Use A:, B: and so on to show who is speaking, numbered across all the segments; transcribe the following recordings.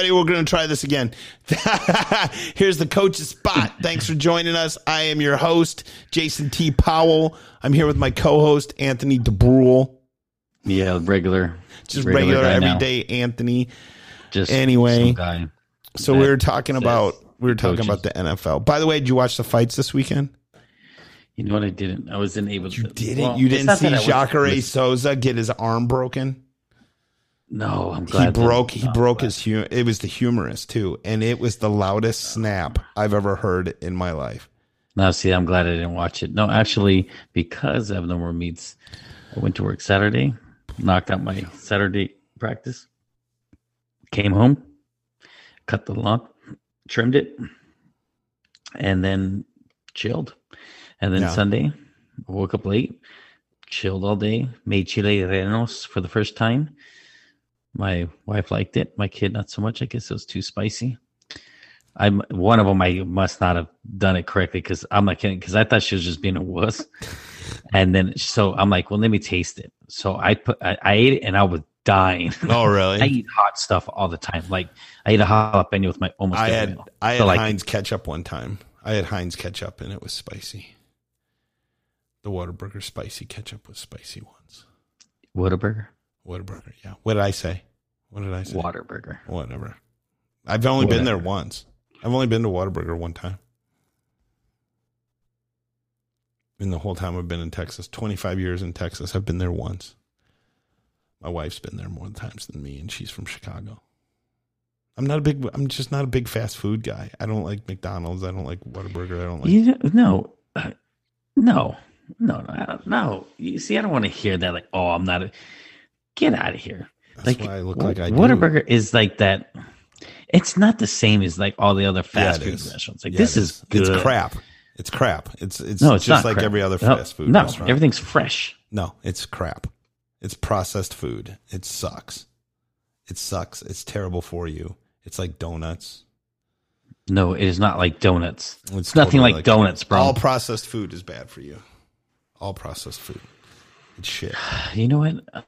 A: everybody. We're going to try this again. Here's the coach's spot. Thanks for joining us. I am your host, Jason T. Powell. I'm here with my co-host, Anthony DeBrule.
B: Yeah, regular,
A: just regular, regular everyday now. Anthony. Just anyway. So we were talking about we were talking coaches. about the NFL. By the way, did you watch the fights this weekend?
B: You know what? I didn't. I wasn't able.
A: To, You didn't. Well, you didn't see Jacare Souza get his arm broken.
B: No, I'm glad
A: he broke. He broke his. Hum- it was the humerus too, and it was the loudest snap I've ever heard in my life.
B: Now, see, I'm glad I didn't watch it. No, actually, because have no more meets, I went to work Saturday, knocked out my Saturday practice, came home, cut the lawn, trimmed it, and then chilled. And then yeah. Sunday, I woke up late, chilled all day, made chile rellenos for the first time my wife liked it. My kid, not so much. I guess it was too spicy. I'm one of them. I must not have done it correctly because I'm not kidding. Because I thought she was just being a wuss, and then so I'm like, well, let me taste it. So I put, I, I ate it, and I was dying.
A: Oh, really?
B: I eat hot stuff all the time. Like I ate a jalapeno with my almost.
A: I had meal. I had so, like, Heinz ketchup one time. I had Heinz ketchup, and it was spicy. The Whataburger spicy ketchup was spicy once.
B: Whataburger.
A: Whataburger. Yeah. What did I say? What did I say?
B: Waterburger.
A: Whatever. I've only Whatever. been there once. I've only been to Whataburger one time. In the whole time I've been in Texas, 25 years in Texas, I've been there once. My wife's been there more times than me, and she's from Chicago. I'm not a big. I'm just not a big fast food guy. I don't like McDonald's. I don't like Whataburger. I don't like.
B: You no, uh, no, no, no, no. You see, I don't want to hear that. Like, oh, I'm not. A, get out of here.
A: That's like, why I look like I
B: Whataburger do. is like that. It's not the same as like all the other fast yeah, food is. restaurants. Like yeah, this is, is
A: good. It's crap. It's crap. It's it's, no, it's just like crap. every other fast
B: no,
A: food
B: no,
A: restaurant.
B: everything's fresh.
A: No, it's crap. It's processed food. It sucks. It sucks. It's terrible for you. It's like donuts.
B: No, it is not like donuts. It's, it's nothing like, like donuts, bro.
A: All processed food is bad for you. All processed food. It's shit.
B: You know what?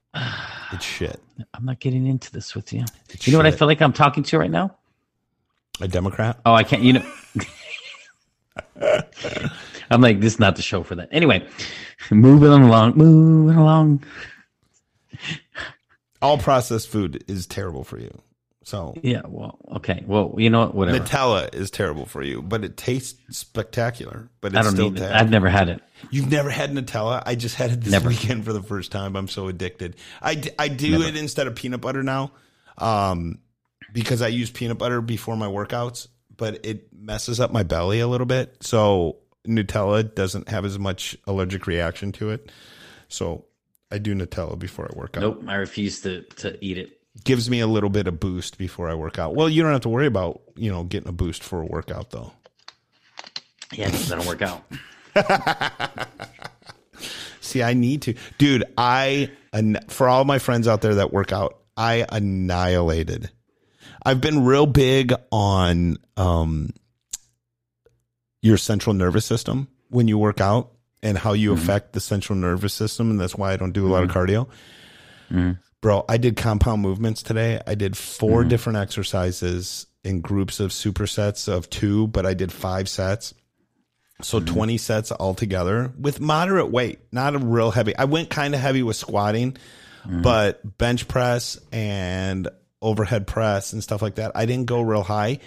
A: It's shit.
B: I'm not getting into this with you. It's you know shit. what I feel like I'm talking to right now?
A: A Democrat?
B: Oh, I can't. You know. I'm like, this is not the show for that. Anyway, moving along, moving along.
A: All processed food is terrible for you. So
B: yeah, well, okay, well, you know what? Whatever.
A: Nutella is terrible for you, but it tastes spectacular. But it's I don't still need
B: it. I've never had it.
A: You've never had Nutella? I just had it this never. weekend for the first time. I'm so addicted. I, I do never. it instead of peanut butter now, um, because I use peanut butter before my workouts, but it messes up my belly a little bit. So Nutella doesn't have as much allergic reaction to it. So I do Nutella before I work out.
B: Nope, I refuse to to eat it
A: gives me a little bit of boost before I work out. Well, you don't have to worry about, you know, getting a boost for a workout though.
B: Yeah, it doesn't work out.
A: See, I need to. Dude, I for all my friends out there that work out, I annihilated. I've been real big on um your central nervous system when you work out and how you mm-hmm. affect the central nervous system and that's why I don't do a lot mm-hmm. of cardio. Mm-hmm. Bro, I did compound movements today. I did 4 mm-hmm. different exercises in groups of supersets of two, but I did five sets. So mm-hmm. 20 sets altogether with moderate weight, not a real heavy. I went kind of heavy with squatting, mm-hmm. but bench press and overhead press and stuff like that. I didn't go real high.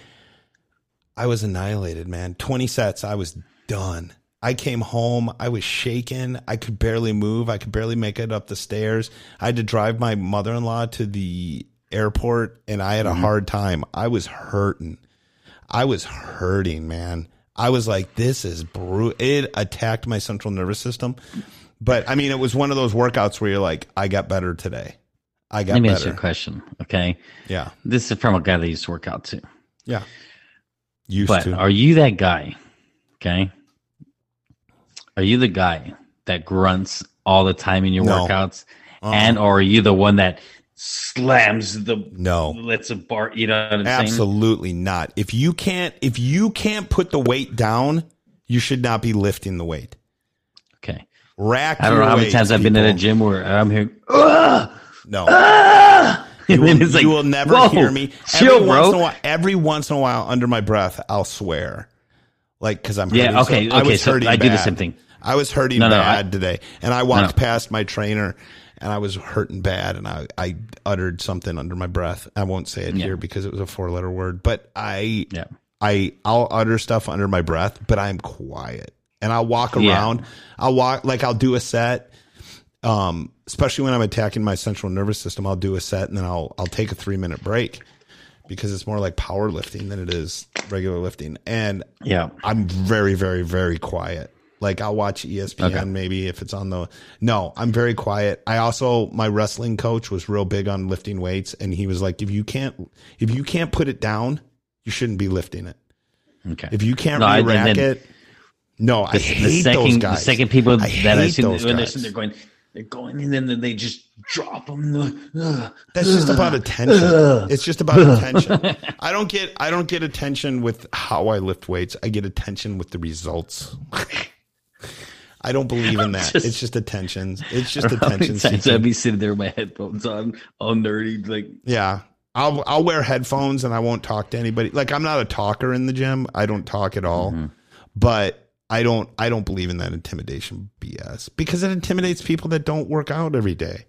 A: I was annihilated, man. 20 sets, I was done. I came home. I was shaken. I could barely move. I could barely make it up the stairs. I had to drive my mother in law to the airport and I had a mm-hmm. hard time. I was hurting. I was hurting, man. I was like, this is brutal. It attacked my central nervous system. But I mean, it was one of those workouts where you're like, I got better today. I got
B: Let me
A: better.
B: ask you a question. Okay.
A: Yeah.
B: This is from a guy that used to work out too.
A: Yeah. Used
B: but
A: to.
B: Are you that guy? Okay. Are you the guy that grunts all the time in your no. workouts? Uh-uh. And or are you the one that slams the
A: no
B: lets a bar you know
A: absolutely
B: saying?
A: Absolutely not if you can't if you can't put the weight down you should not be lifting the weight
B: okay
A: rack
B: i don't know how many times i've been in a gym where i'm here
A: no You will,
B: like,
A: you will never
B: whoa,
A: hear me.
B: chill,
A: every
B: bro.
A: Once in a while, every once in a while, under my breath, I'll swear, like because I'm
B: Yeah,
A: hurting. So
B: okay,
A: I
B: okay,
A: was
B: so
A: hurting
B: I do the same thing.
A: I was hurting
B: No, no,
A: bad
B: I-
A: today, and I walked
B: No.
A: past my trainer, and I was hurting bad, and I I uttered something under my breath. I won't say it
B: Yeah.
A: here because it was a four letter word, but I
B: Yeah.
A: I I'll utter stuff under my breath, but I'm quiet. And I'll walk
B: Yeah.
A: around. I'll walk like I'll do a set. Um, especially when I'm attacking my central nervous system, I'll do a set and then I'll I'll take a three minute break because it's more like power lifting than it is regular lifting. And
B: Yeah.
A: I'm very, very, very quiet. Like I'll watch ESPN
B: Okay.
A: maybe if it's on the no, I'm very quiet. I also my wrestling coach was real big on lifting weights and he was like, if you can't if you can't put it down, you shouldn't be lifting it.
B: Okay.
A: If you can't
B: No, I-
A: re-rack
B: then
A: it, no, I
B: the,
A: hate
B: the second,
A: those
B: the second people
A: I
B: that I see when they're
A: guys.
B: sitting going, they're going, and then they just drop them.
A: Uh, That's just about uh, attention. Uh. It's just about attention. I don't get I don't get attention with how I lift weights. I get attention with the results. I don't believe in that.
B: Just-
A: it's just attention. It's just attention.
B: times. I'd be sitting there with my headphones on, all nerdy, like
A: Yeah. I'll I'll wear headphones and I won't talk to anybody. Like I'm not a talker in the gym. I don't talk at all.
B: Mm-hmm.
A: But I don't I don't believe in that intimidation BS because it intimidates people that don't work out every day.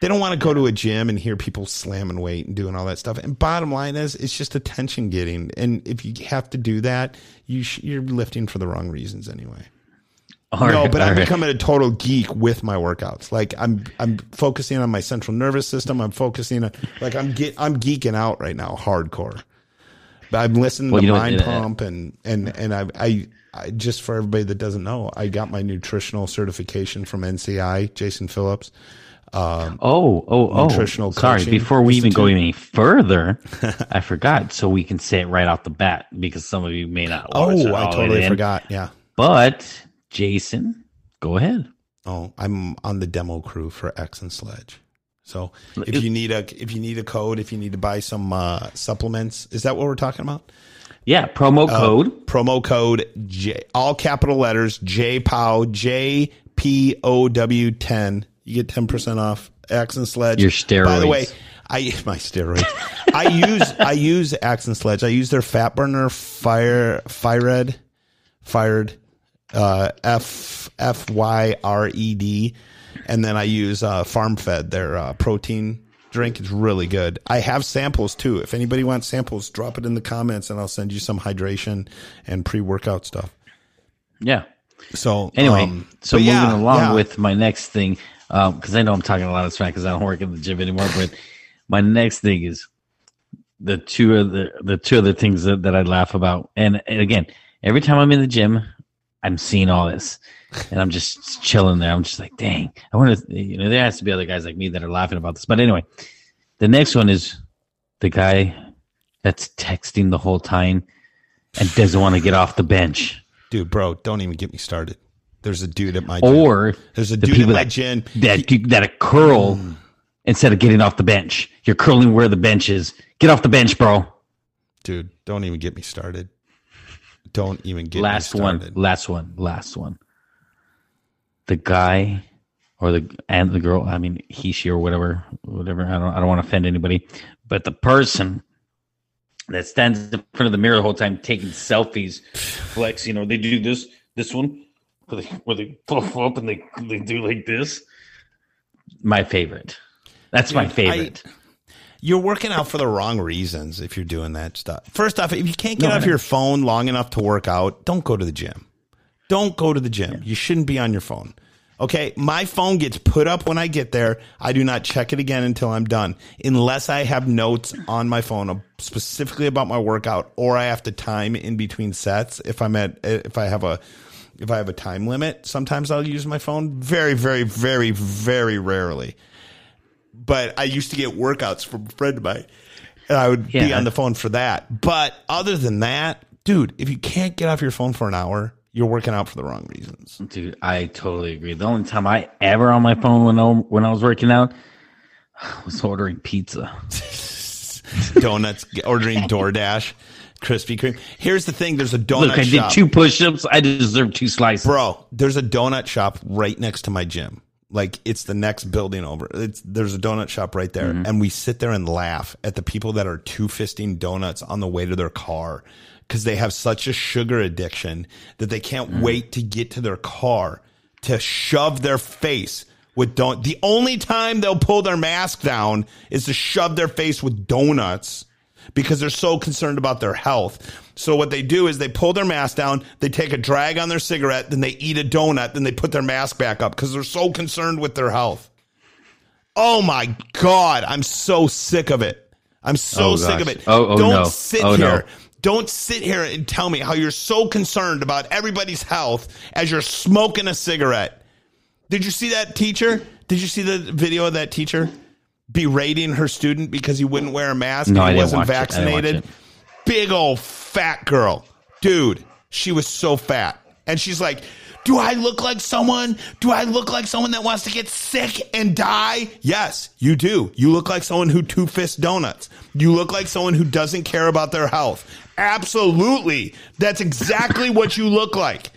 A: They don't want to go to a gym and hear people slamming weight and doing all that stuff. And bottom line is, it's just attention getting. And if you have to do that, you sh- you're lifting for the wrong reasons anyway.
B: All
A: no,
B: right,
A: but I'm
B: right.
A: becoming a total geek with my workouts. Like I'm I'm focusing on my central nervous system. I'm focusing on like I'm get I'm geeking out right now, hardcore. But I'm listening
B: Well,
A: to Mind
B: uh,
A: Pump and and and I, I I just for everybody that doesn't know, I got my nutritional certification from NCI, Jason Phillips.
B: Oh, oh, oh!
A: Nutritional
B: Sorry, before we even go any further, I forgot. So we can say it right off the bat because some of you may not.
A: Oh, I
B: all the way
A: totally forgot. Yeah.
B: But Jason, go ahead.
A: Oh, I'm on the demo crew for Axe and Sledge. So if you need a if you need a code, if you need to buy some uh, supplements, is that what we're talking about?
B: Yeah, promo
A: Uh,
B: code.
A: promo code J all capital letters J POW J P O W ten. You get ten percent off Axe and Sledge.
B: Your steroids.
A: By the way. I my steroids. I use I use Axe and Sledge. I use their fat burner fire fired fired uh F F Y R E D and then I use uh farm fed their uh, protein drink is really good. I have samples too. If anybody wants samples, drop it in the comments and I'll send you some hydration and pre-workout stuff.
B: Yeah.
A: So
B: Anyway,
A: um,
B: so moving
A: yeah,
B: along
A: yeah.
B: with my next thing, because I know I'm talking a lot of smack because I don't work in the gym anymore. But my next thing is the two of the the two other things that, that I laugh about. And, and again, every time I'm in the gym, I'm seeing all this, and I'm just chilling there. I'm just like, dang, I want to. You know, there has to be other guys like me that are laughing about this. But anyway, the next one is the guy that's texting the whole time and doesn't want to get off the bench.
A: dude, bro, don't even get me started. There's a dude at my gym.
B: Or
A: there's a
B: the
A: dude at my
B: that-
A: gym.
B: that that a curl
A: Mm.
B: instead of getting off the bench. You're curling where the bench is. Get off the bench, bro.
A: Dude, don't even get me started. Don't even get
B: last one. Last one. Last one. The guy or the and the girl, I mean he, she or whatever, whatever. I don't I don't want to offend anybody. But the person that stands in front of the mirror the whole time taking selfies, flex, you know, they do this this one where they where they puff up and they they do like this. My favorite. That's my
A: Dude, I-
B: favorite.
A: You're working out for the wrong reasons if you're doing that stuff. First off, if you can't get
B: No,
A: off your phone long enough to work out, don't go to the gym. Don't go to the gym. You shouldn't be on your phone. Okay, my phone gets put up when I get there. I do not check it again until I'm done, unless I have notes on my phone specifically about my workout, or I have to time in between sets. If I'm at, if I have a, if I have a time limit, sometimes I'll use my phone. Very, very, very, very rarely but I used to get workouts from a friend of mine, and I would be on the phone for that. But other than that, dude, if you can't get off your phone for an hour, you're working out for the wrong reasons.
B: Dude, I totally agree. The only time I ever on my phone when I, when I was working out was ordering pizza.
A: Donuts, ordering DoorDash, Krispy Kreme. Here's the thing: there's a donut
B: Look, I did two push-ups. I deserve two slices.
A: bro. There's a donut shop right next to my gym. Like it's the next building over. It's there's a donut shop right there, mm-hmm. and we sit there and laugh at the people that are two fisting donuts on the way to their car because they have such a sugar addiction that they can't mm. wait to get to their car to shove their face with don't. The only time they'll pull their mask down is to shove their face with donuts because they're so concerned about their health. So what they do is they pull their mask down, they take a drag on their cigarette, then they eat a donut, then they put their mask back up because they're so concerned with their health. Oh my god, I'm so sick of it. I'm so
B: Oh,
A: sick of it.
B: Oh, oh,
A: Don't
B: no.
A: sit
B: Oh, no.
A: here. Don't sit here and tell me how you're so concerned about everybody's health as you're smoking a cigarette. Did you see that teacher? Did you see the video of that teacher berating her student because he wouldn't wear a mask
B: No,
A: and he wasn't
B: watch it. I didn't watch
A: vaccinated? Big old fat girl. Dude, she was so fat. And she's like, Do I look like someone? Do I look like someone that wants to get sick and die? Yes, you do. You look like someone who two fist donuts. You look like someone who doesn't care about their health. Absolutely. That's exactly what you look like.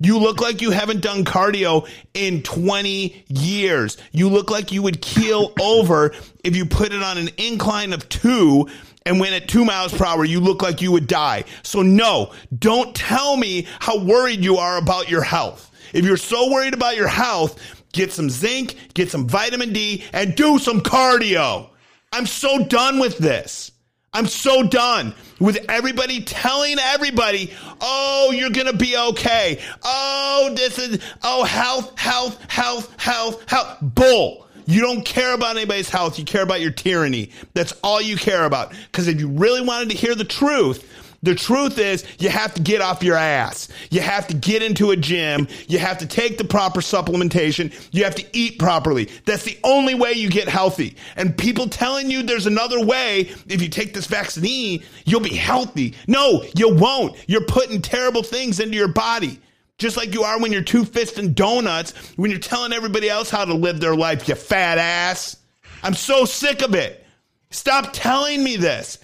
A: You look like you haven't done cardio in 20 years. You look like you would keel over if you put it on an incline of two and went at two miles per hour. You look like you would die. So, no, don't tell me how worried you are about your health. If you're so worried about your health, get some zinc, get some vitamin D, and do some cardio. I'm so done with this. I'm so done with everybody telling everybody, oh, you're going to be okay. Oh, this is, oh, health, health, health, health, health. Bull. You don't care about anybody's health. You care about your tyranny. That's all you care about. Because if you really wanted to hear the truth, the truth is you have to get off your ass. You have to get into a gym. You have to take the proper supplementation. You have to eat properly. That's the only way you get healthy. And people telling you there's another way, if you take this vaccine, you'll be healthy. No, you won't. You're putting terrible things into your body. Just like you are when you're two fisting donuts, when you're telling everybody else how to live their life, you fat ass. I'm so sick of it. Stop telling me this.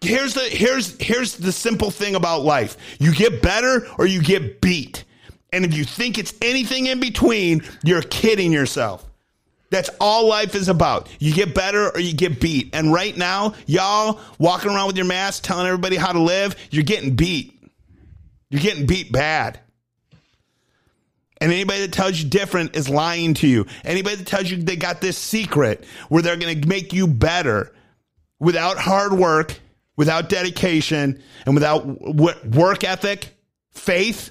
A: Here's the here's here's the simple thing about life. You get better or you get beat. And if you think it's anything in between, you're kidding yourself. That's all life is about. You get better or you get beat. And right now, y'all walking around with your mask telling everybody how to live, you're getting beat. You're getting beat bad. And anybody that tells you different is lying to you. Anybody that tells you they got this secret where they're going to make you better without hard work, without dedication, and without work ethic, faith,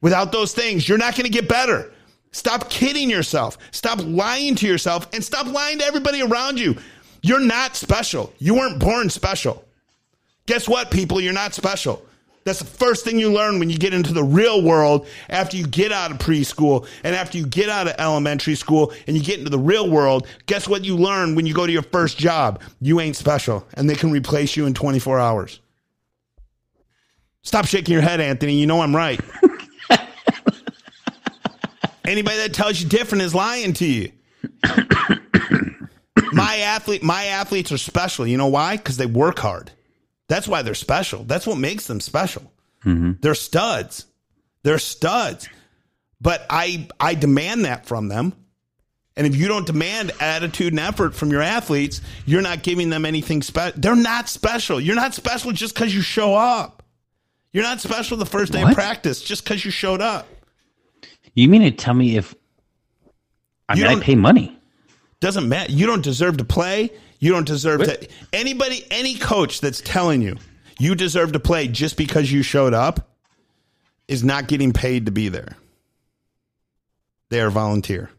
A: without those things, you're not going to get better. Stop kidding yourself. Stop lying to yourself and stop lying to everybody around you. You're not special. You weren't born special. Guess what, people? You're not special. That's the first thing you learn when you get into the real world after you get out of preschool and after you get out of elementary school and you get into the real world. Guess what you learn when you go to your first job? You ain't special and they can replace you in 24 hours. Stop shaking your head, Anthony. You know I'm right. Anybody that tells you different is lying to you. my athlete, my athletes are special. You know why? Because they work hard. That's why they're special. That's what makes them special. Mm-hmm. They're studs. They're studs. But I I demand that from them. And if you don't demand attitude and effort from your athletes, you're not giving them anything special. They're not special. You're not special just because you show up. You're not special the first day of practice just because you showed up.
B: You mean to tell me if I
A: You
B: mean I pay money?
A: Doesn't matter. You don't deserve to play. You don't deserve to. Anybody, any coach that's telling you you deserve to play just because you showed up is not getting paid to be there. They are volunteer.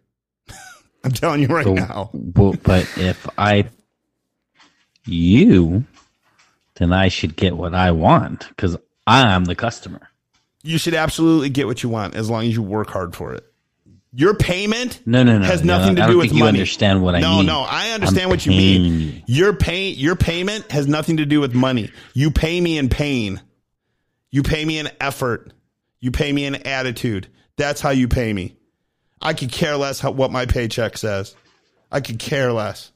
A: I'm telling you right
B: So-
A: now.
B: Well, but if I you, then I should get what I want because I'm the customer.
A: You should absolutely get what you want as long as you work hard for it. Your payment
B: No, no, no,
A: has
B: no,
A: nothing
B: I
A: to do with
B: think you
A: money.
B: understand what I
A: no,
B: mean.
A: No, no, I understand
B: I'm
A: what you mean.
B: you.
A: Your pay, your payment has nothing to do with money. You pay me in pain. You pay me in effort. You pay me in attitude. That's how you pay me. I could care less how, what my paycheck says. I could care less.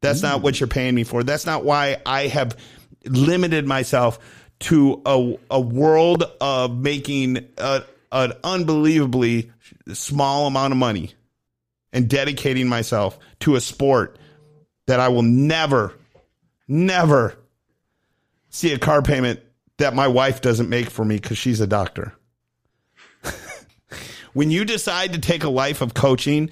A: That's not what you're paying me for. That's not why I have limited myself to a, a world of making a, an unbelievably small amount of money. and dedicating myself to a sport that I will never, never see a car payment that my wife doesn't make for me because she's a doctor. when you decide to take a life of coaching,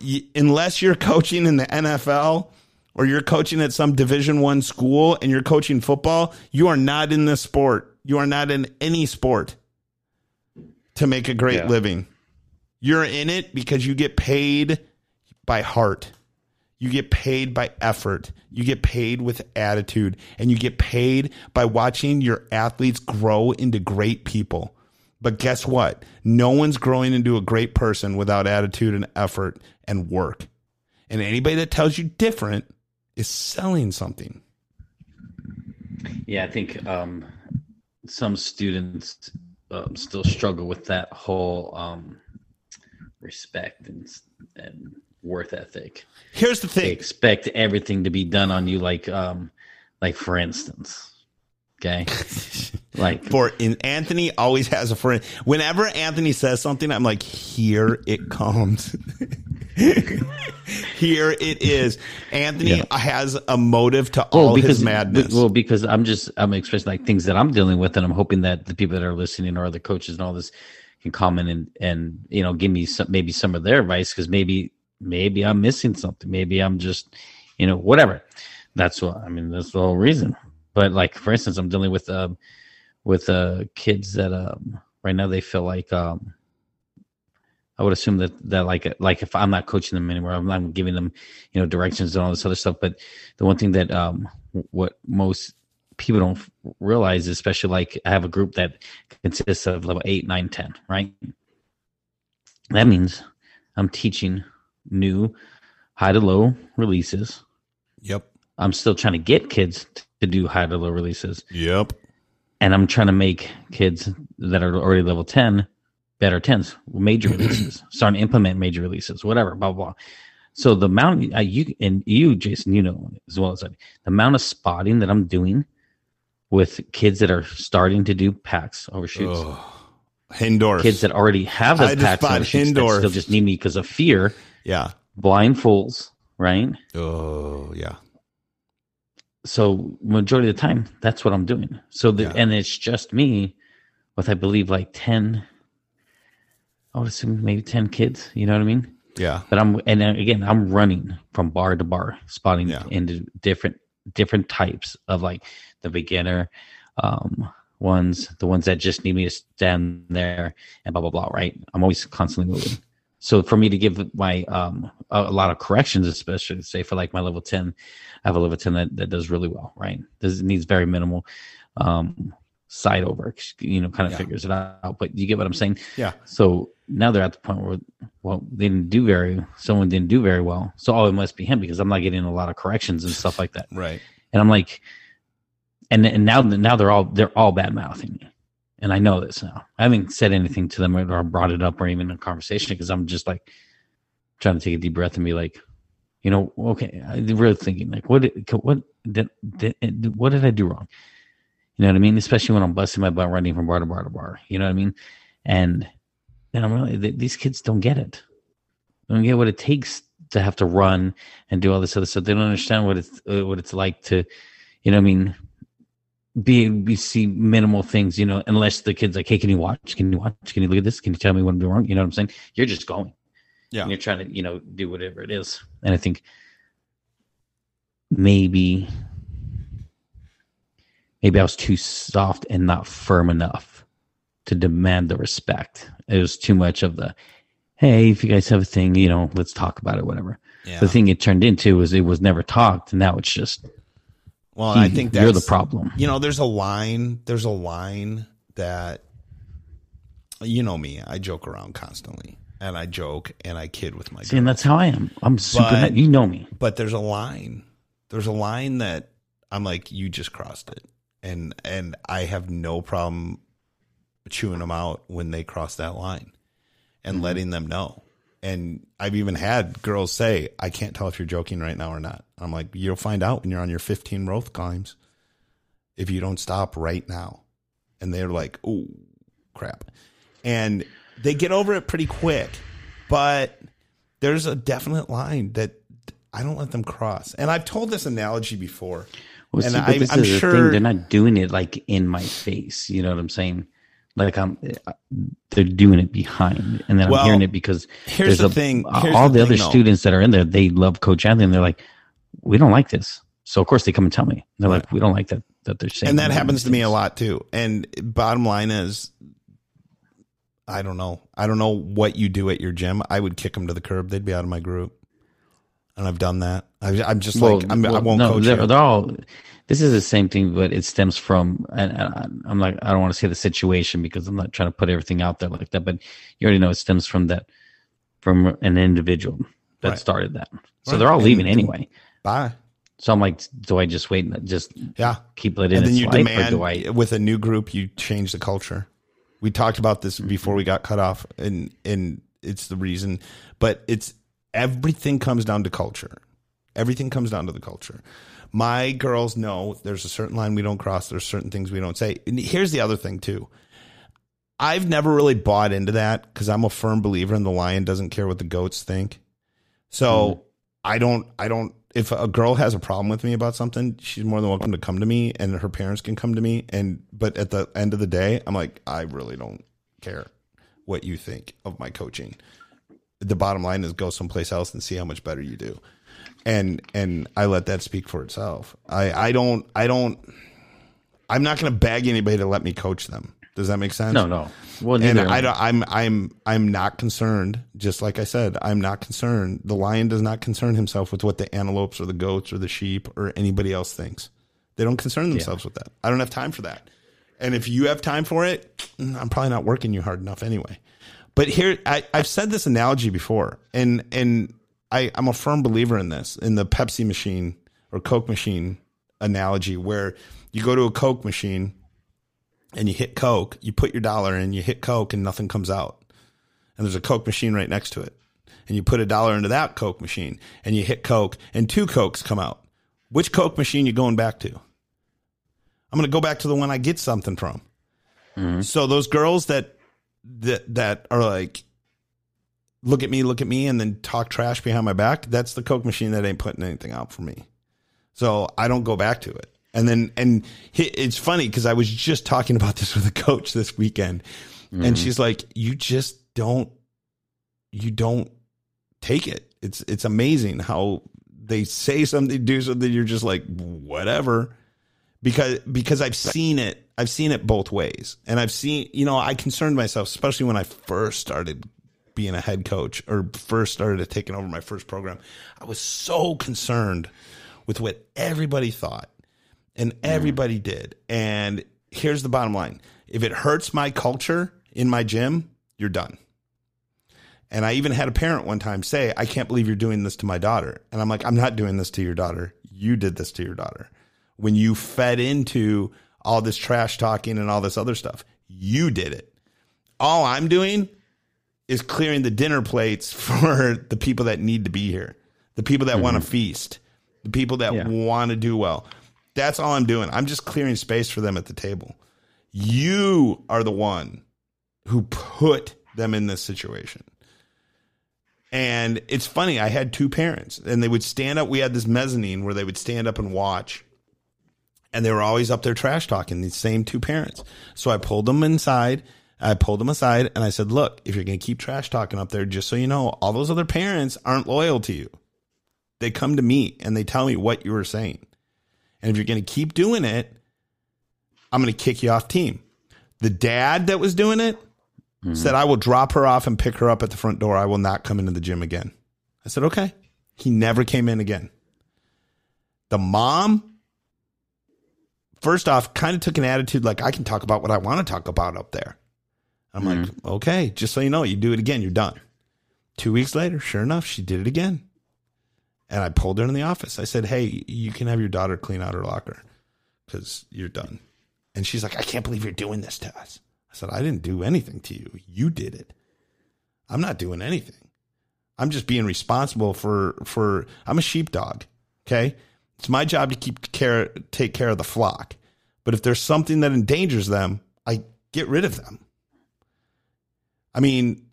A: y- unless you're coaching in the NFL or you're coaching at some Division One school and you're coaching football, you are not in this sport. You are not in any sport to make a great
B: Yeah.
A: living. You're in it because you get paid by heart. You get paid by effort. You get paid with attitude. And you get paid by watching your athletes grow into great people. But guess what? No one's growing into a great person without attitude and effort and work. And anybody that tells you different is selling something.
B: Yeah, I think um, some students um, still struggle with that whole um, respect and and worth ethic.
A: Here's the
B: They
A: thing.
B: expect everything to be done on you, like um, like for instance, okay, like
A: For in Anthony always has a friend. Whenever Anthony says something, I'm like, here it comes. here it is. Anthony
B: Yeah.
A: has a motive to all
B: because
A: his madness.
B: Well, because I'm just I'm expressing like things that I'm dealing with, and I'm hoping that the people that are listening or the coaches and all this can comment and and you know give me some maybe some of their advice because maybe maybe I'm missing something. Maybe I'm just you know whatever. That's what I mean. That's the whole reason. But like for instance, I'm dealing with um with uh kids that um right now they feel like um I would assume that that like like if I'm not coaching them anymore, I'm not giving them you know directions and all this other stuff. But the one thing that um what most people don't realize, especially like I have a group that consists of level eight, nine, ten, right? That means I'm teaching new high to low releases.
A: yep.
B: I'm still trying to get kids to do high to low releases
A: Yep.
B: and I'm trying to make kids that are already level 10 better 10s, major releases, starting to implement major releases, whatever, blah, blah, blah. So the amount, uh, you and you, Jason, you know as well as I, the amount of spotting that I'm doing with kids that are starting to do Paks overshoots,
A: Oh, Hindorff.
B: kids that already have
A: I
B: those
A: just Paks
B: overshoots that
A: Hindorff.
B: still just need me because of fear,
A: yeah.
B: blind fools, right?
A: Oh, yeah.
B: so majority of the time that's what i'm doing so the
A: Yeah.
B: and it's just me with i believe like 10 i would assume maybe 10 kids you know what i mean
A: Yeah.
B: but i'm and again i'm running from bar to bar spotting
A: Yeah.
B: into different different types of like the beginner um ones the ones that just need me to stand there and blah blah blah right i'm always constantly moving so for me to give my um a, a lot of corrections especially say for like my level 10 i have a level 10 that, that does really well right this needs very minimal um side over you know kind of
A: Yeah.
B: figures it out but you get what i'm saying
A: Yeah.
B: so now they're at the point where, well, they didn't do very, someone didn't do very well. So, oh, it must be him because I'm not getting a lot of corrections and stuff like that.
A: Right.
B: And I'm like, and and now now they're all they're all bad mouthing me, and I know this now. I haven't said anything to them or brought it up or even in a conversation because I'm just like trying to take a deep breath and be like, you know, okay, I'm really thinking like, what what did, eh, did what did I do wrong? You know what I mean? Especially when I'm busting my butt running from bar to bar to bar. You know what I mean? And then I'm really these kids don't get it. They don't get what it takes to have to run and do all this other stuff. They don't understand what it's what it's like to, you know, what I mean, be we see minimal things. You know, unless the kid's like, "Hey, can you watch? Can you watch? Can you look at this? Can you tell me what I'm doing wrong?" You know what I'm saying? You're just going.
A: Yeah.
B: And you're trying to, you know, do whatever it is. And I think maybe maybe I was too soft and not firm enough to demand the respect. It was too much of the, hey, if you guys have a thing, you know, let's talk about it, whatever.
A: Yeah.
B: The thing it turned into was it was never talked, and now it's just
A: well, I think
B: you're
A: that's
B: the problem.
A: You know, there's a line. There's a line that you know me. I joke around constantly, and I joke and I kid with my.
B: See, and that's how I am. I'm super.
A: But-
B: you know me.
A: but there's a line. There's a line that I'm like, you just crossed it, and and I have no problem chewing them out when they cross that line, and
B: Mm-hmm.
A: letting them know. And I've even had girls say, "I can't tell if you're joking right now or not." I'm like, "You'll find out when you're on your 15 roth climbs if you don't stop right now." And they're like, "Oh, crap," and they get over it pretty quick, but there's a definite line that I don't let them cross. And I've told this analogy before.
B: Well,
A: And
B: see,
A: I-
B: this
A: I'm
B: is the
A: sure-
B: thing. They're not doing it like in my face. You know what I'm saying? Like I'm, uh, they're doing it behind, and then
A: Well,
B: I'm hearing it because
A: Here's
B: there's
A: the
B: a,
A: thing.
B: all
A: Here's
B: the,
A: the
B: other
A: though.
B: students that are in there. They love Coach Anthony. And they're like, we don't like this. So of course they come and tell me. They're like, we don't like that that they're saying.
A: and that happens to me a lot too. And bottom line is, I don't know. I don't know what you do at your gym. I would kick them to the curb. They'd be out of my group, and I've done that. I, I'm just like I'm, I won't
B: no,
A: coach
B: they're, they're all. This is the same thing, but it stems from. And and I'm like, I don't want to say the situation because I'm not trying to put everything out there like that. But you already know it stems from that, from an individual that
A: Right.
B: started that. So
A: Right.
B: they're all
A: And-
B: leaving anyway.
A: Bye.
B: So I'm like, do I just wait and just
A: Yeah.
B: keep letting
A: and then you demand
B: I?
A: with a new group you change the culture we talked about this mm-hmm. before we got cut off and and it's the reason but it's everything comes down to culture everything comes down to the culture my girls know there's a certain line we don't cross there's certain things we don't say and here's the other thing too i've never really bought into that because i'm a firm believer in the lion doesn't care what the goats think so hmm. I don't, I don't, if a girl has a problem with me about something, she's more than welcome to come to me and her parents can come to me. And, but at the end of the day, I'm like, I really don't care what you think of my coaching. The bottom line is go someplace else and see how much better you do. And, and I let that speak for itself. I, I don't, I don't, I'm not going to beg anybody to let me coach them. Does that make sense?
B: No, no. Well,
A: and. I don't, I'm I'm I'm not concerned. Just like I said, I'm not concerned. The lion does not concern himself with what the antelopes or the goats or the sheep or anybody else thinks. They don't concern themselves with that. I don't have time for that. And if you have time for it, mm, I'm probably not working you hard enough anyway. But here, I, I've said this analogy before, and and I, I'm a firm believer in this in the Pepsi machine or Coke machine analogy, where you go to a Coke machine and you hit Coke, you put your dollar in, you hit Coke, and nothing comes out. And there's a Coke machine right next to it. And you put a dollar into that Coke machine, and you hit Coke, and two Cokes come out. Which Coke machine you going back to? I'm going to go back to the one I get something from. Mm-hmm. So those girls that that that are like, look at me, look at me, and then talk trash behind my back. That's the Coke machine that ain't putting anything out for me. So I don't go back to it. And then, and it's funny because I was just talking about this with a coach this weekend, and mm-hmm. she's like, "You just don't, you don't take it. It's it's amazing how they say something, do something. You're just like, whatever, because because I've seen it. I've seen it both ways, and I've seen, you know, I concerned myself, especially when I first started being a head coach or first started taking over my first program. I was so concerned with what everybody thought and mm. everybody did. And here's the bottom line if it hurts my culture in my gym, you're done. And I even had a parent one time say, I can't believe you're doing this to my daughter. And I'm like, I'm not doing this to your daughter. You did this to your daughter. When you fed into all this trash talking and all this other stuff, you did it. All I'm doing is clearing the dinner plates for the people that need to be here, the people that want to mm-hmm. feast, the people that
B: Yeah.
A: want to do well. That's all I'm doing. I'm just clearing space for them at the table. You are the one who put them in this situation. And it's funny, I had two parents and they would stand up. We had this mezzanine where they would stand up and watch. And they were always up there trash talking, these same two parents. So I pulled them inside. I pulled them aside and I said, Look, if you're going to keep trash talking up there, just so you know, all those other parents aren't loyal to you. They come to me and they tell me what you were saying. And if you're going to keep doing it, I'm going to kick you off team. The dad that was doing it mm-hmm. said, I will drop her off and pick her up at the front door. I will not come into the gym again. I said, okay. He never came in again. The mom, first off, kind of took an attitude like, I can talk about what I want to talk about up there. I'm like, mm-hmm. okay, just so you know, you do it again, you're done. Two weeks later, sure enough, she did it again. And I pulled her in the office. I said, hey, you can have your daughter clean out her locker because you're done. And she's like, I can't believe you're doing this to us. I said, I didn't do anything to you. You did it. I'm not doing anything. I'm just being responsible for for I'm a sheepdog. Okay? It's my job to keep care take care of the flock. But if there's something that endangers them, I get rid of them. I mean,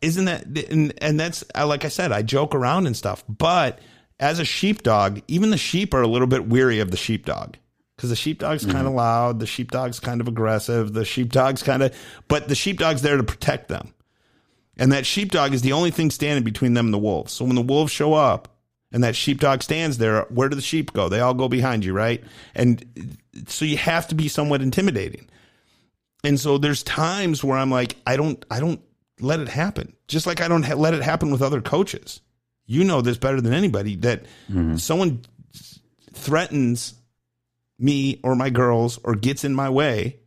A: isn't that and, and that's like I said, I joke around and stuff, but as a sheepdog, even the sheep are a little bit weary of the sheepdog because the sheepdog's kind of mm-hmm. loud, the sheepdog's kind of aggressive, the sheepdog's kind of, but the sheepdog's there to protect them, and that sheepdog is the only thing standing between them and the wolves. So when the wolves show up. And that sheepdog stands there. Where do the sheep go? They all go behind you, right? And so you have to be somewhat intimidating. And so there's times where I'm like, I don't, I don't let it happen. Just like I don't ha- let it happen with other coaches. You know this better than anybody that someone threatens me or my girls or gets in my way,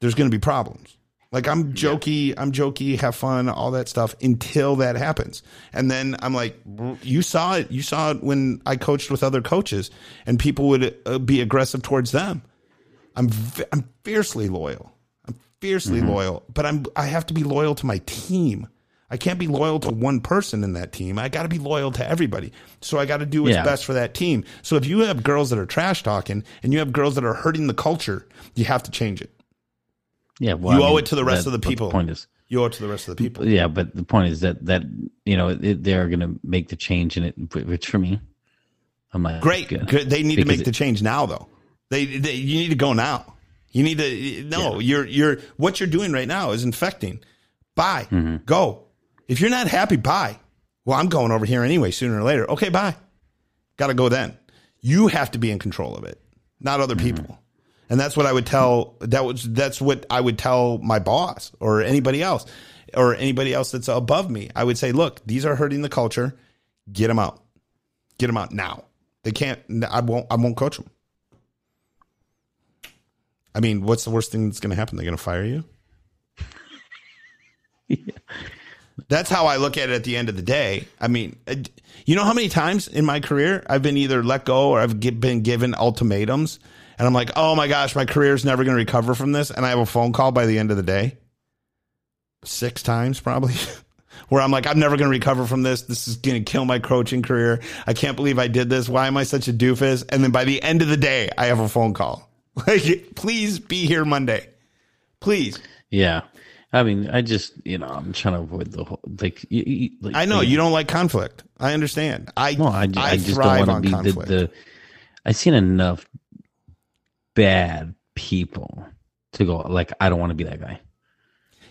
A: there's going to be problems. Like I'm jokey, I'm jokey, have fun, all that stuff until that happens. And then I'm like, you saw it. You saw it when I coached with other coaches and people would uh, be aggressive towards them. I'm v- I'm fiercely loyal. I'm fiercely mm-hmm. loyal, but I'm I have to be loyal to my team. I can't be loyal to one person in that team. I got to be loyal to everybody. So I got to do what's
B: Yeah.
A: best for that team. So if you have girls that are trash talking and you have girls that are hurting the culture, you have to change it.
B: Yeah, well,
A: You
B: I
A: owe
B: mean,
A: it to the rest
B: that-
A: of the people.
B: point is,
A: You owe it to the rest of the mm, people.
B: yeah, but the point is that that you know it, they're going to make the change in it, which for me, I'm like,
A: Great.
B: good.
A: They need to
B: Because
A: make the change now, though. They, they you need to go now. You need to no. You're you're what you're doing right now is infecting. Bye.
B: Mm-hmm.
A: Go. If you're not happy, bye. Well, I'm going over here anyway. Sooner or later. Okay, bye. Got to go then. You have to be in control of it, not other
B: Mm-hmm.
A: people. And that's what I would tell. That was that's what I would tell my boss or anybody else, or anybody else that's above me. I would say, look, these are hurting the culture. Get them out. Get them out now. They can't. I won't. I won't coach them. I mean, what's the worst thing that's going to happen? They're going to fire you. That's how I look at it at the end of the day. I mean, you know how many times in my career I've been either let go or I've been given ultimatums, and I'm like, oh my gosh, my career's never going to recover from this, and I have a phone call by the end of the day. Six times probably. Where I'm like, I'm never going to recover from this. This is going to kill my coaching career. I can't believe I did this. Why am I such a doofus? And then by the end of the day, I have a phone call. Like, please be here Monday. Please.
B: Yeah, I mean, I just you know I'm trying to avoid the whole like. You, you, like
A: I know you don't like conflict. I understand. I
B: No, I,
A: I,
B: I just don't
A: thrive
B: want
A: on
B: to be the,
A: conflict.
B: the. I've seen enough bad people to go like I don't want to be that guy.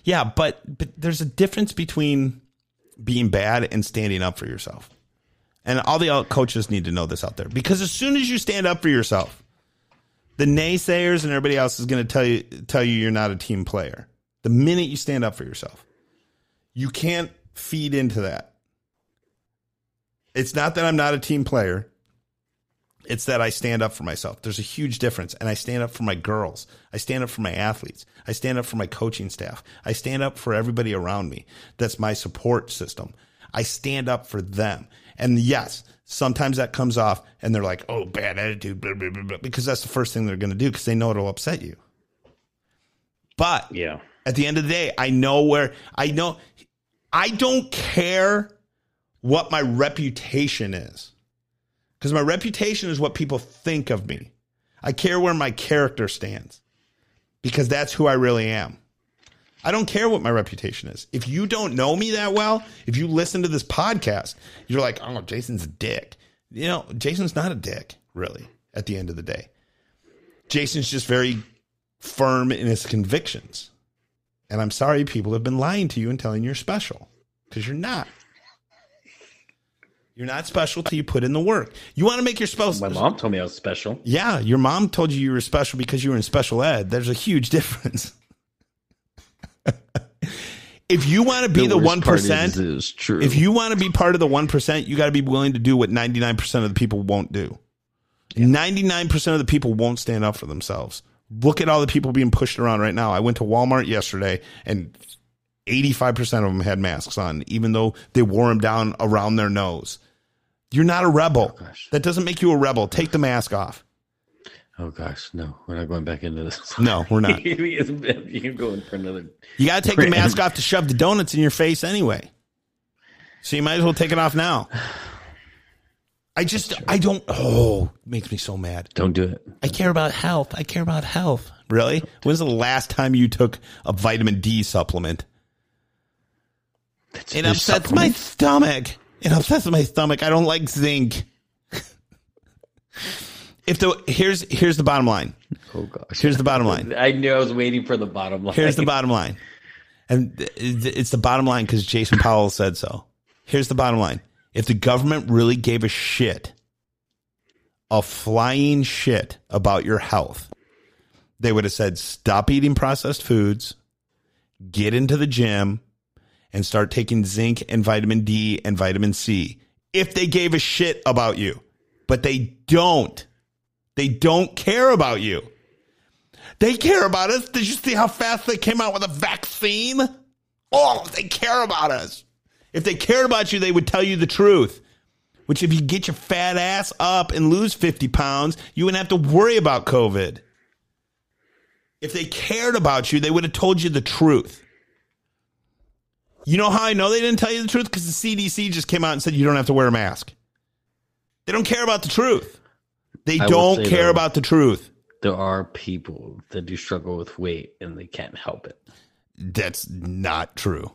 A: yeah, but but there's a difference between being bad and standing up for yourself. And all the coaches need to know this out there because as soon as you stand up for yourself, the naysayers and everybody else is going to tell you tell you you're not a team player. The minute you stand up for yourself, you can't feed into that. It's not that I'm not a team player. It's that I stand up for myself. There's a huge difference. And I stand up for my girls. I stand up for my athletes. I stand up for my coaching staff. I stand up for everybody around me. That's my support system. I stand up for them. And yes, sometimes that comes off and they're like, oh, bad attitude, blah, blah, blah, blah, because that's the first thing they're going to do because they know it'll upset you. But
B: Yeah.
A: at the end of the day, I know where I know I don't care what my reputation is. Because my reputation is what people think of me. I care where my character stands. Because that's who I really am. I don't care what my reputation is. If you don't know me that well, if you listen to this podcast, you're like, oh, Jason's a dick. You know, Jason's not a dick, really, at the end of the day. Jason's just very firm in his convictions. And I'm sorry people have been lying to you and telling you you're special because you're not. You're not special till you put in the work. You want to make your spouse.
B: My mom told me I was special.
A: Yeah, your mom told you you were special because you were in special ed. There's a huge difference. if you want to be the one
B: part is
A: percent,
B: true.
A: if you want to be part of the one percent, you got to be willing to do what ninety nine percent of the people won't do. Ninety nine percent of the people won't stand up for themselves. Look at all the people being pushed around right now. I went to Walmart yesterday and 85% of them had masks on, even though they wore them down around their nose. You're not a rebel.
B: Oh, gosh.
A: that doesn't make you a rebel. Take the mask off.
B: Oh gosh, no, we're not going back into this.
A: No, we're not.
B: You're going for another.
A: You got to take the mask off to shove the donuts in your face anyway. So you might as well take it off now. I just, I don't, oh, it makes me so mad.
B: Don't do it.
A: I care about health. I care about health. Really? When's the last time you took a vitamin D supplement?
B: That's
A: It upsets my stomach. It upsets my stomach. I don't like zinc. if the here's here's the bottom line.
B: Oh gosh.
A: Here's the bottom line.
B: I knew I was waiting for the bottom line.
A: Here's the bottom line. And it's the bottom line because Jason Powell said so. Here's the bottom line. If the government really gave a shit, a flying shit about your health, they would have said, stop eating processed foods, get into the gym, and start taking zinc and vitamin D and vitamin C. If they gave a shit about you, but they don't. They don't care about you. They care about us. Did you see how fast they came out with a vaccine? Oh, they care about us. If they cared about you, they would tell you the truth. Which, if you get your fat ass up and lose 50 pounds, you wouldn't have to worry about COVID. If they cared about you, they would have told you the truth. You know how I know they didn't tell you the truth? Because the CDC just came out and said you don't have to wear a mask. They don't care about the truth. They
B: I
A: don't care
B: though-
A: about the truth.
B: There are people that do struggle with weight and they can't help it.
A: That's not true.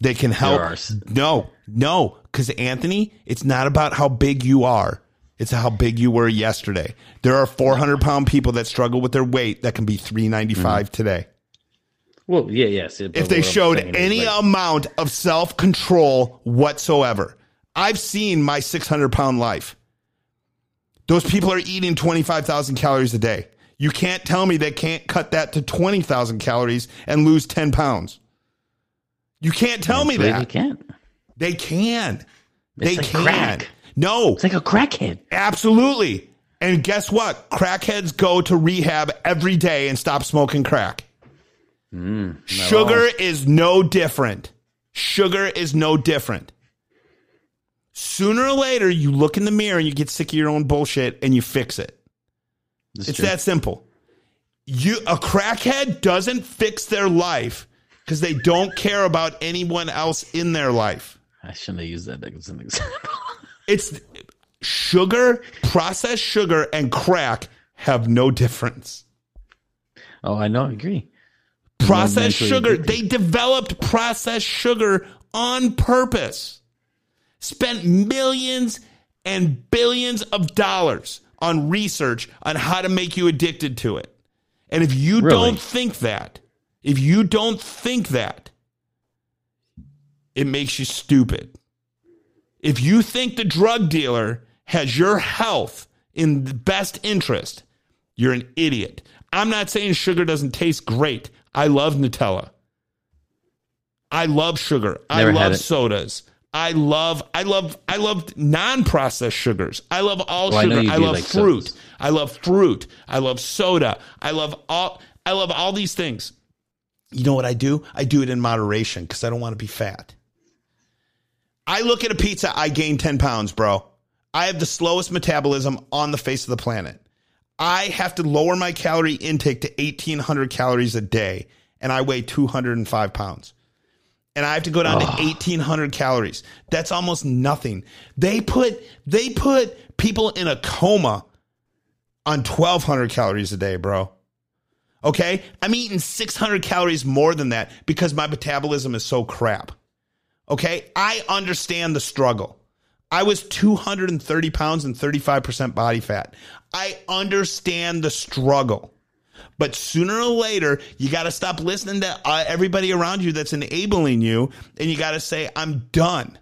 A: They can help.
B: are
A: No, no, because Anthony, it's not about how big you are. It's how big you were yesterday. There are 400 pound people that struggle with their weight that can be 395 mm-hmm. today.
B: Well, yeah, yes. it-
A: If they showed any
B: like,
A: amount of self control whatsoever, I've seen my 600 pound life. Those people are eating 25,000 calories a day. You can't tell me they can't cut that to 20,000 calories and lose 10 pounds. You can't tell me that.
B: They can't.
A: They can. They
B: like
A: can.
B: crack.
A: No,
B: It's like a crackhead.
A: absolutely. And guess what? Crackheads go to rehab every day and stop smoking crack. Mm, Sugar is no different. Sugar is no different. Sooner or later, you look in the mirror and you get sick of your own bullshit and you fix it.
B: It's
A: It's
B: true.
A: that simple. You a crackhead doesn't fix their life because they don't care about anyone else in their life.
B: I shouldn't have used that as an example.
A: It's sugar, processed sugar, and crack have no difference.
B: oh, I know. I agree.
A: Processed sugar,
B: addicted.
A: they developed processed sugar on purpose. Spent millions and billions of dollars on research on how to make you addicted to it. And if you
B: Really?
A: don't think that, if you don't think that, it makes you stupid. If you think the drug dealer has your health in the best interest, you're an idiot. I'm not saying sugar doesn't taste great. I love Nutella. I love sugar. I
B: Never had
A: love sodas. I love I love I love non-processed sugars. I love all
B: Well, I
A: sugar.
B: you
A: I, love
B: like
A: fruit.
B: sodas.
A: I love fruit. I love soda. I love all I love all these things. You know what I do? I do it in moderation because I don't want to be fat. I look at a pizza, I gain 10 pounds, bro. I have the slowest metabolism on the face of the planet. I have to lower my calorie intake to 1800 calories a day, and I weigh 205 pounds. And I have to go down to ah. 1800 calories. That's almost nothing. They put they put people in a coma on 1200 calories a day, bro. Okay? I'm eating 600 calories more than that because my metabolism is so crap. Okay? I understand the struggle. I was 230 pounds and 35% body fat. I understand the struggle. But sooner or later, you got to stop listening to uh, everybody around you that's enabling you. And you got to say, I'm done.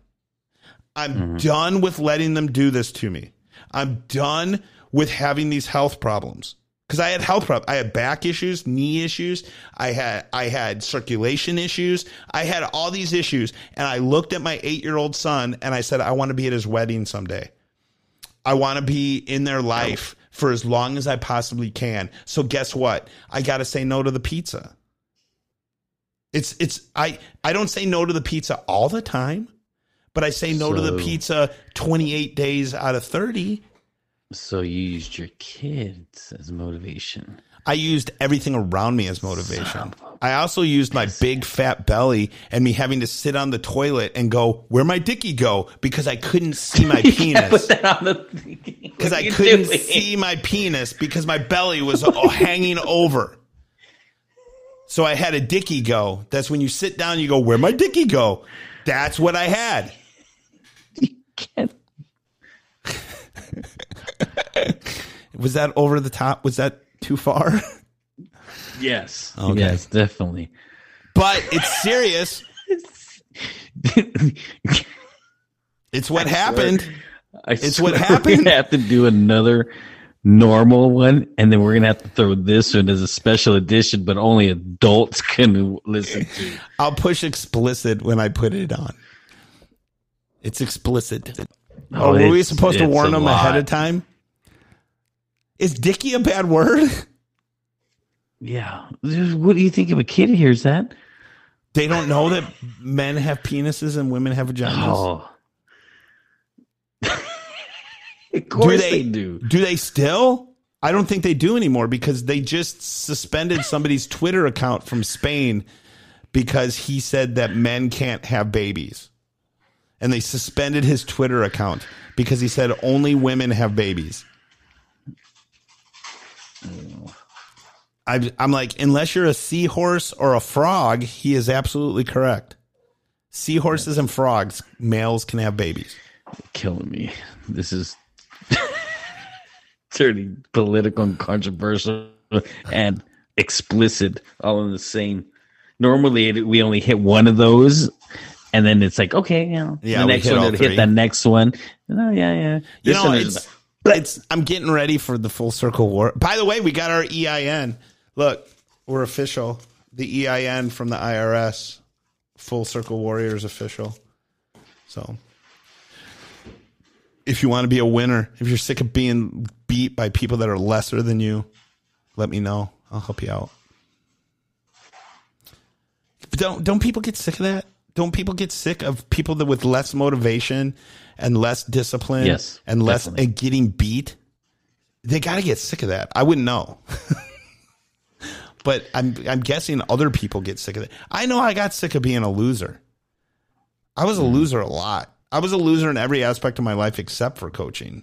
A: I'm done with letting them do this to me. I'm done with having these health problems. Because I had health problems. I had back issues, knee issues. I had I had circulation issues. I had all these issues. And I looked at my eight year old son and I said, I want to be at his wedding someday. I want to be in their life for as long as I possibly can. So guess what? I got to say no to the pizza. It's it's I I don't say no to the pizza all the time, but I say no to the pizza 28 days out of 30.
B: So you used your kids as motivation.
A: I used everything around me as motivation.
B: Son of a
A: I also used my big fat belly and me having to sit on the toilet and go, "Where my dicky go?" because I couldn't see my
B: Put
A: penis.
B: that on the
A: Because I couldn't see my penis because my belly was hanging over. So I had a dicky go. That's when you sit down, you go, where my dicky go? That's what I had. Was that over the top? Was that too far?
B: Yes.
A: Okay.
B: Yes, definitely.
A: but it's serious. It's what happened.
B: I
A: It's what happened.
B: We're gonna have to do another normal one, and then we're gonna have to throw this one as a special edition, but only adults can listen to.
A: I'll push explicit when I put it on. It's explicit. Oh, were we supposed to warn
B: a
A: them ahead of time? Is Dicky a bad word?
B: Yeah. What do you think if a kid hears that?
A: They don't know that men have penises and women have vaginas.
B: Oh. of course
A: they-
B: they, do.
A: Do they still? I don't think they do anymore because they just suspended somebody's Twitter account from Spain because he said that men can't have babies. And they suspended his Twitter account because he said only women have babies. Oh. I, I'm like, unless you're a seahorse or a frog, he is absolutely correct. Seahorses and frogs, males can have babies.
B: Killing me. This is turning political and controversial and explicit all in the same. Normally, it, we only hit one of those, and then it's like, okay, you know,
A: Yeah,
B: the next
A: hit
B: one,
A: all
B: it'll
A: three.
B: hit the next one. Oh, yeah, yeah.
A: You know, it's, it's I'm getting ready for the full circle war. By the way, we got our EIN. Look, we're official. The EIN from the IRS, Full Circle Warriors official. So, if you want to be a winner, if you're sick of being beat by people that are lesser than you, let me know. I'll help you out. But don't don't people get sick of that? Don't people get sick of people that with less motivation and less discipline
B: Yes,
A: and less
B: definitely.
A: and getting beat? They got to get sick of that. I wouldn't know. but I'm I'm guessing other people get sick of it. I know I got sick of being a loser. I was a mm. loser a lot. I was a loser in every aspect of my life except for coaching.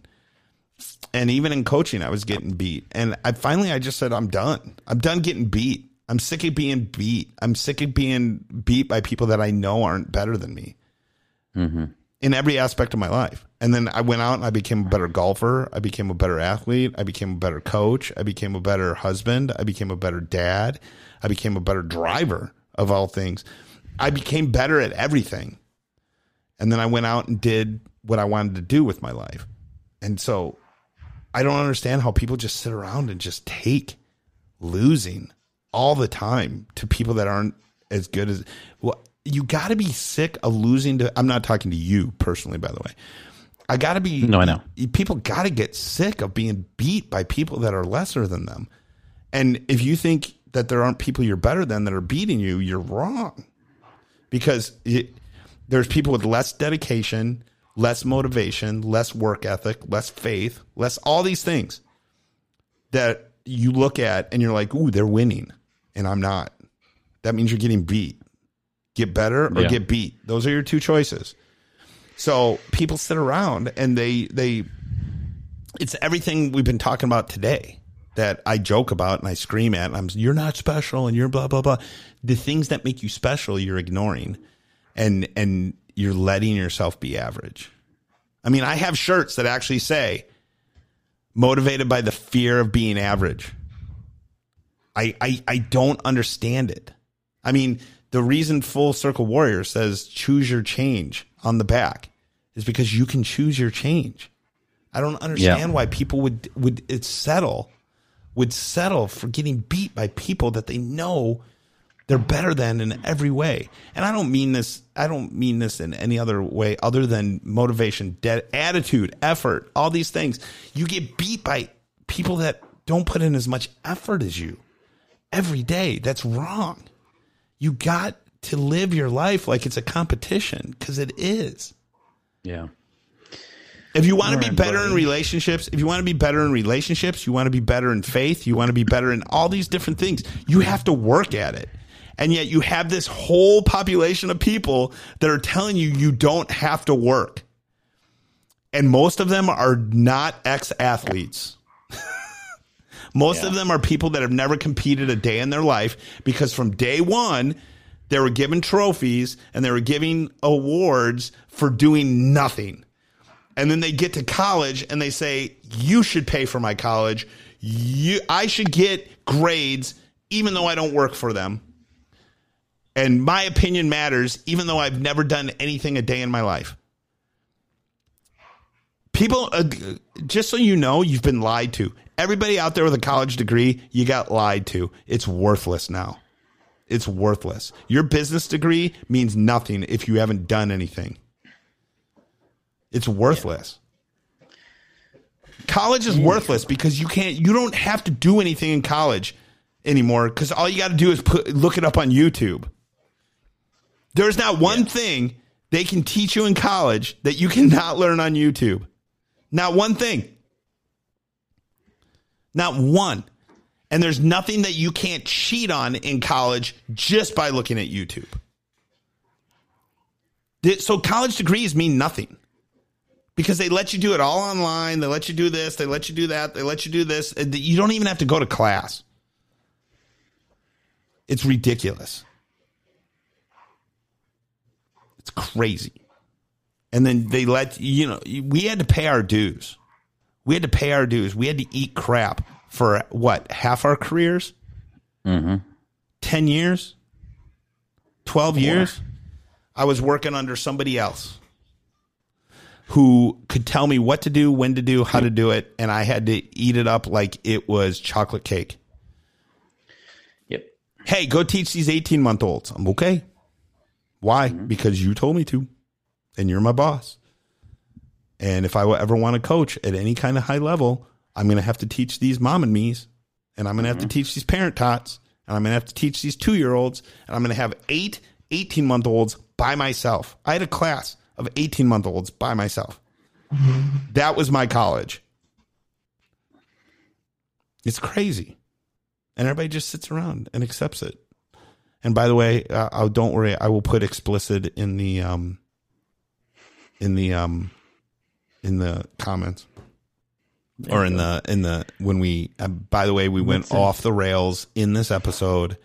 A: And even in coaching, I was getting beat. And I finally, I just said, I'm done. I'm done getting beat. I'm sick of being beat. I'm sick of being beat by people that I know aren't better than me mm-hmm. In every aspect of my life. And then I went out and I became a better golfer. I became a better athlete. I became a better coach. I became a better husband. I became a better dad. I became a better driver of all things. I became better at everything. And then I went out and did what I wanted to do with my life. And so I don't understand how people just sit around and just take losing all the time to people that aren't as good as well you got to be sick of losing to I'm not talking to you personally by the way. I got to be
B: No, I know.
A: People got to get sick of being beat by people that are lesser than them. And if you think that there aren't people you're better than that are beating you, you're wrong. Because it, there's people with less dedication, less motivation, less work ethic, less faith, less all these things that you look at and you're like, ooh, they're winning, and I'm not. That means you're getting beat. Get better or
B: Yeah.
A: get beat. Those are your two choices. So people sit around and they they it's everything we've been talking about today that I joke about and I scream at and I'm you're not special and you're blah blah blah. The things that make you special you're ignoring and and you're letting yourself be average. I mean, I have shirts that actually say motivated by the fear of being average. I I, I don't understand it. I mean, the reason Full Circle Warrior says choose your change on the back is because you can choose your change. I don't understand
B: Yeah.
A: why people would would it settle would settle for getting beat by people that they know they're better than in every way. And I don't mean this I don't mean this in any other way other than motivation, de- attitude, effort, all these things. You get beat by people that don't put in as much effort as you every day. That's wrong. You got to live your life like it's a competition because it is.
B: Yeah.
A: If you want to be better in relationships, if you want to be better in relationships, you want to be better in faith, you want to be better in all these different things, you have to work at it. And yet you have this whole population of people that are telling you you don't have to work. And most of them are not ex athletes. Most
B: Yeah.
A: of them are people that have never competed a day in their life because from day one, they were given trophies and they were giving awards for doing nothing. And then they get to college and they say, You should pay for my college. You, I should get grades even though I don't work for them. And my opinion matters even though I've never done anything a day in my life. People, uh, just so you know, you've been lied to. Everybody out there with a college degree, you got lied to. It's worthless now. It's worthless. Your business degree means nothing if you haven't done anything. It's worthless. College is worthless because you can't you don't have to do anything in college anymore cuz all you got to do is put look it up on YouTube. There's not one thing they can teach you in college that you cannot learn on YouTube. Not one thing. Not one. And there's nothing that you can't cheat on in college just by looking at YouTube. So college degrees mean nothing because they let you do it all online. They let you do this. They let you do that. They let you do this. You don't even have to go to class. It's ridiculous. It's crazy. And then they let you know we had to pay our dues. We had to pay our dues. We had to eat crap for what half our careers,
B: Mm-hmm.
A: ten years, twelve years. I was working under somebody else who could tell me what to do, when to do, how to do it, and I had to eat it up like it was chocolate cake.
B: Yep.
A: Hey, go teach these 18 month olds. I'm okay. Why? Because you told me to, and you're my boss. And if I ever want to coach at any kind of high level, I'm going to have to teach these mom and me's, and I'm going to have to teach these parent tots, and I'm going to have to teach these two year olds, and I'm going to have eight 18 month olds by myself. I had a class of 18 month olds by myself. That was my college. It's crazy. And everybody just sits around and accepts it. And by the way, uh, oh, don't worry, I will put explicit in the um in the um in the comments or in the in the when we uh, by the way we went
B: Listen.
A: off the rails in this episode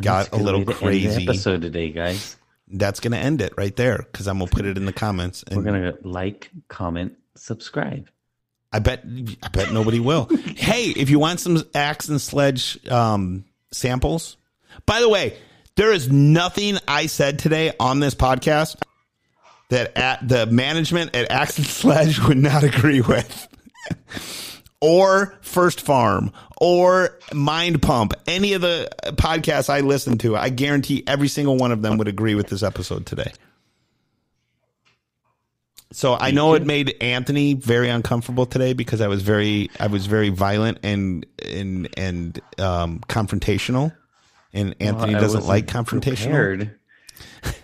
A: got a little
B: be the end of the
A: crazy
B: episode today, guys.
A: that's gonna end it right there because i'm gonna put it in the comments and
B: We're gonna like, comment, subscribe.
A: I bet I bet nobody will. hey, if you want some axe and sledge um, samples, by the way, there is nothing I said today on this podcast that at the management at Axe and Sledge would not agree with. or First Form or Mind Pump, any of the podcasts I listen to, I guarantee every single one of them would agree with this episode today. So I know it made Anthony very uncomfortable today because I was very I was very violent and and and um, confrontational, and Anthony
B: Well,
A: doesn't like confrontational.
B: prepared.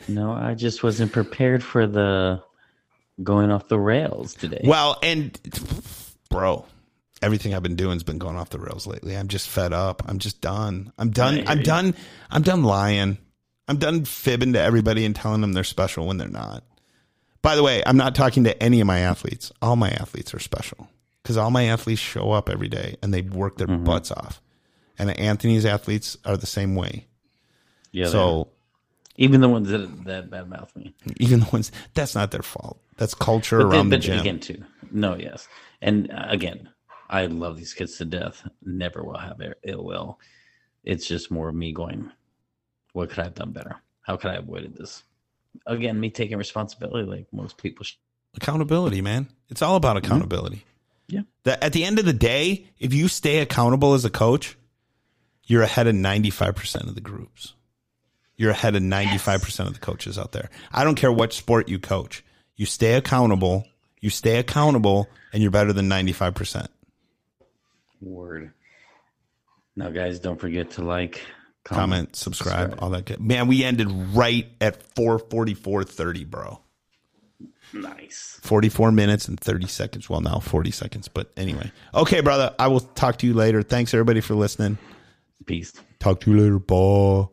B: No, I just wasn't prepared for the going off the rails today.
A: Well, and bro, everything I've been doing has been going off the rails lately. I'm just fed up. I'm just done. I'm done. I'm
B: you.
A: done. I'm done lying. I'm done fibbing to everybody and telling them they're special when they're not. By the way, I'm not talking to any of my athletes. All my athletes are special because all my athletes show up every day and they work their
B: Mm-hmm.
A: butts off. And Anthony's athletes are the same way.
B: yeah.
A: So
B: even the ones that that badmouth me.
A: even the ones that's not their fault. That's culture
B: But, then,
A: around the
B: but
A: gym.
B: again, too. No, yes, and uh, again, I love these kids to death. Never will have ill- ill will. It's just more of me going, what could I have done better? How could I have avoided this? Again, me taking responsibility, like most people. Should.
A: accountability, man. It's all about accountability.
B: Yeah.
A: That at the end of the day, if you stay accountable as a coach, you're ahead of 95% of the groups. You're ahead of 95% of the coaches out there. I don't care what sport you coach. You stay accountable, you stay accountable and you're better than 95%.
B: Word. Now, guys, don't forget to like,
A: Comment, subscribe, all that good. Man, we ended right at 444.30, bro.
B: Nice.
A: 44 minutes and 30 seconds. Well, now 40 seconds, but anyway. Okay, brother. I will talk to you later. Thanks everybody for listening.
B: Peace.
A: Talk to you later. Bye.